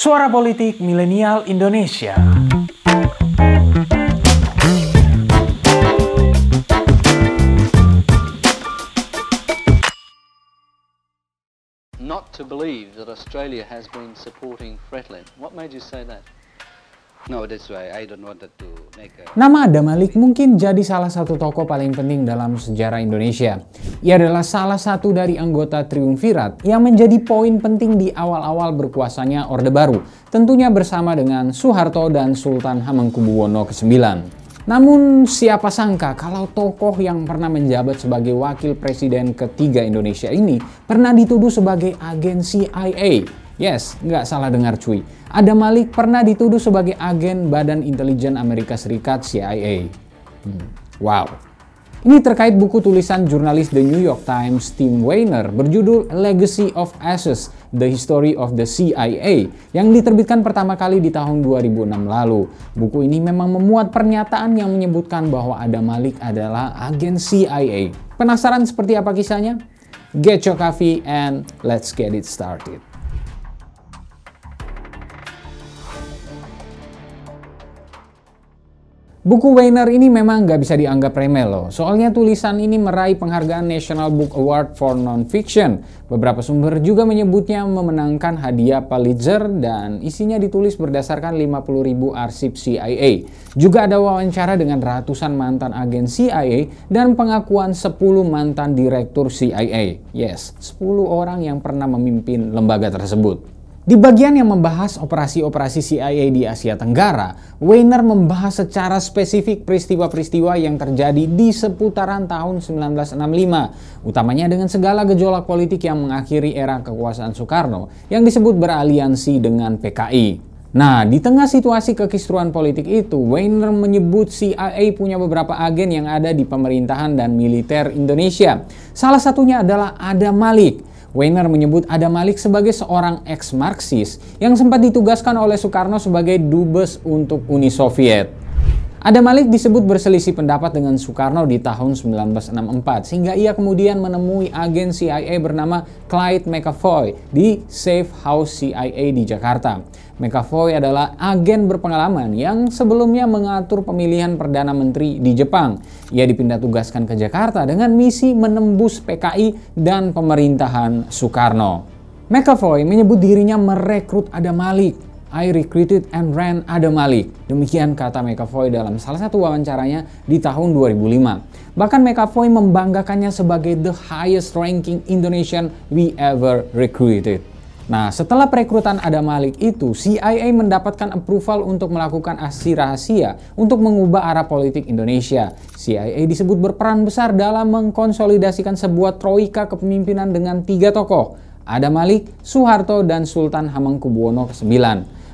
Suara Politik Milenial Indonesia. not to believe that Australia has been supporting Fretland. What made you say that? Nama Adam Malik mungkin jadi salah satu tokoh paling penting dalam sejarah Indonesia. Ia adalah salah satu dari anggota Triumvirat yang menjadi poin penting di awal-awal berkuasanya Orde Baru, tentunya bersama dengan Soeharto dan Sultan Hamengkubuwono ke-9. Namun siapa sangka kalau tokoh yang pernah menjabat sebagai wakil presiden ketiga Indonesia ini pernah dituduh sebagai agen CIA. Yes, nggak salah dengar cuy. Ada Malik pernah dituduh sebagai agen Badan Intelijen Amerika Serikat CIA. Hmm, wow. Ini terkait buku tulisan jurnalis The New York Times Tim Weiner berjudul Legacy of Ashes The History of the CIA yang diterbitkan pertama kali di tahun 2006 lalu. Buku ini memang memuat pernyataan yang menyebutkan bahwa Adam Malik adalah agen CIA. Penasaran seperti apa kisahnya? Get your coffee and let's get it started. Buku Weiner ini memang nggak bisa dianggap remeh loh. Soalnya tulisan ini meraih penghargaan National Book Award for Non-Fiction. Beberapa sumber juga menyebutnya memenangkan hadiah Pulitzer dan isinya ditulis berdasarkan 50.000 arsip CIA. Juga ada wawancara dengan ratusan mantan agen CIA dan pengakuan 10 mantan direktur CIA. Yes, 10 orang yang pernah memimpin lembaga tersebut. Di bagian yang membahas operasi-operasi CIA di Asia Tenggara, Weiner membahas secara spesifik peristiwa-peristiwa yang terjadi di seputaran tahun 1965, utamanya dengan segala gejolak politik yang mengakhiri era kekuasaan Soekarno yang disebut beraliansi dengan PKI. Nah, di tengah situasi kekisruan politik itu, Weiner menyebut CIA punya beberapa agen yang ada di pemerintahan dan militer Indonesia. Salah satunya adalah Ada Malik, Weiner menyebut Adam Malik sebagai seorang ex-Marxis yang sempat ditugaskan oleh Soekarno sebagai dubes untuk Uni Soviet. Adam Malik disebut berselisih pendapat dengan Soekarno di tahun 1964 sehingga ia kemudian menemui agen CIA bernama Clyde McAvoy di Safe House CIA di Jakarta. McAvoy adalah agen berpengalaman yang sebelumnya mengatur pemilihan Perdana Menteri di Jepang. Ia dipindah tugaskan ke Jakarta dengan misi menembus PKI dan pemerintahan Soekarno. McAvoy menyebut dirinya merekrut Adam Malik I recruited and ran Adam Malik. Demikian kata McAvoy dalam salah satu wawancaranya di tahun 2005. Bahkan McAvoy membanggakannya sebagai the highest ranking Indonesian we ever recruited. Nah, setelah perekrutan Adam Malik itu, CIA mendapatkan approval untuk melakukan aksi rahasia untuk mengubah arah politik Indonesia. CIA disebut berperan besar dalam mengkonsolidasikan sebuah troika kepemimpinan dengan tiga tokoh, Adam Malik, Soeharto, dan Sultan Hamengkubuwono ke-9.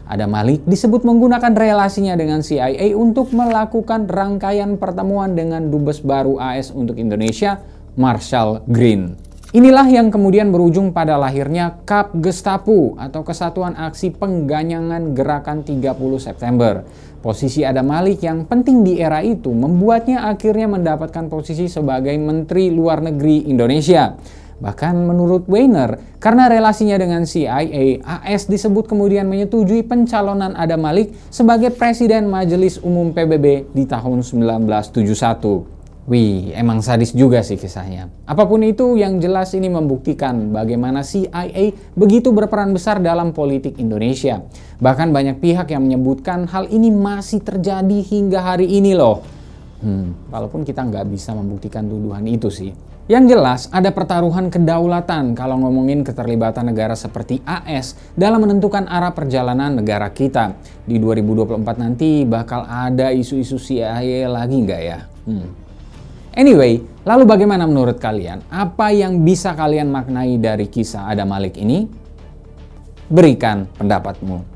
Ada Malik disebut menggunakan relasinya dengan CIA untuk melakukan rangkaian pertemuan dengan dubes baru AS untuk Indonesia, Marshall Green. Inilah yang kemudian berujung pada lahirnya Kap Gestapu atau Kesatuan Aksi Pengganyangan Gerakan 30 September. Posisi Ada Malik yang penting di era itu membuatnya akhirnya mendapatkan posisi sebagai Menteri Luar Negeri Indonesia. Bahkan menurut Weiner, karena relasinya dengan CIA, AS disebut kemudian menyetujui pencalonan Adam Malik sebagai Presiden Majelis Umum PBB di tahun 1971. Wih, emang sadis juga sih kisahnya. Apa pun itu, yang jelas ini membuktikan bagaimana CIA begitu berperan besar dalam politik Indonesia. Bahkan banyak pihak yang menyebutkan hal ini masih terjadi hingga hari ini loh. Hmm, walaupun kita nggak bisa membuktikan tuduhan itu sih. Yang jelas, ada pertaruhan kedaulatan kalau ngomongin keterlibatan negara seperti AS dalam menentukan arah perjalanan negara kita. Di 2024 nanti bakal ada isu-isu CIA lagi nggak ya? Hmm. Anyway, lalu bagaimana menurut kalian? Apa yang bisa kalian maknai dari kisah Ada Malik ini? Berikan pendapatmu.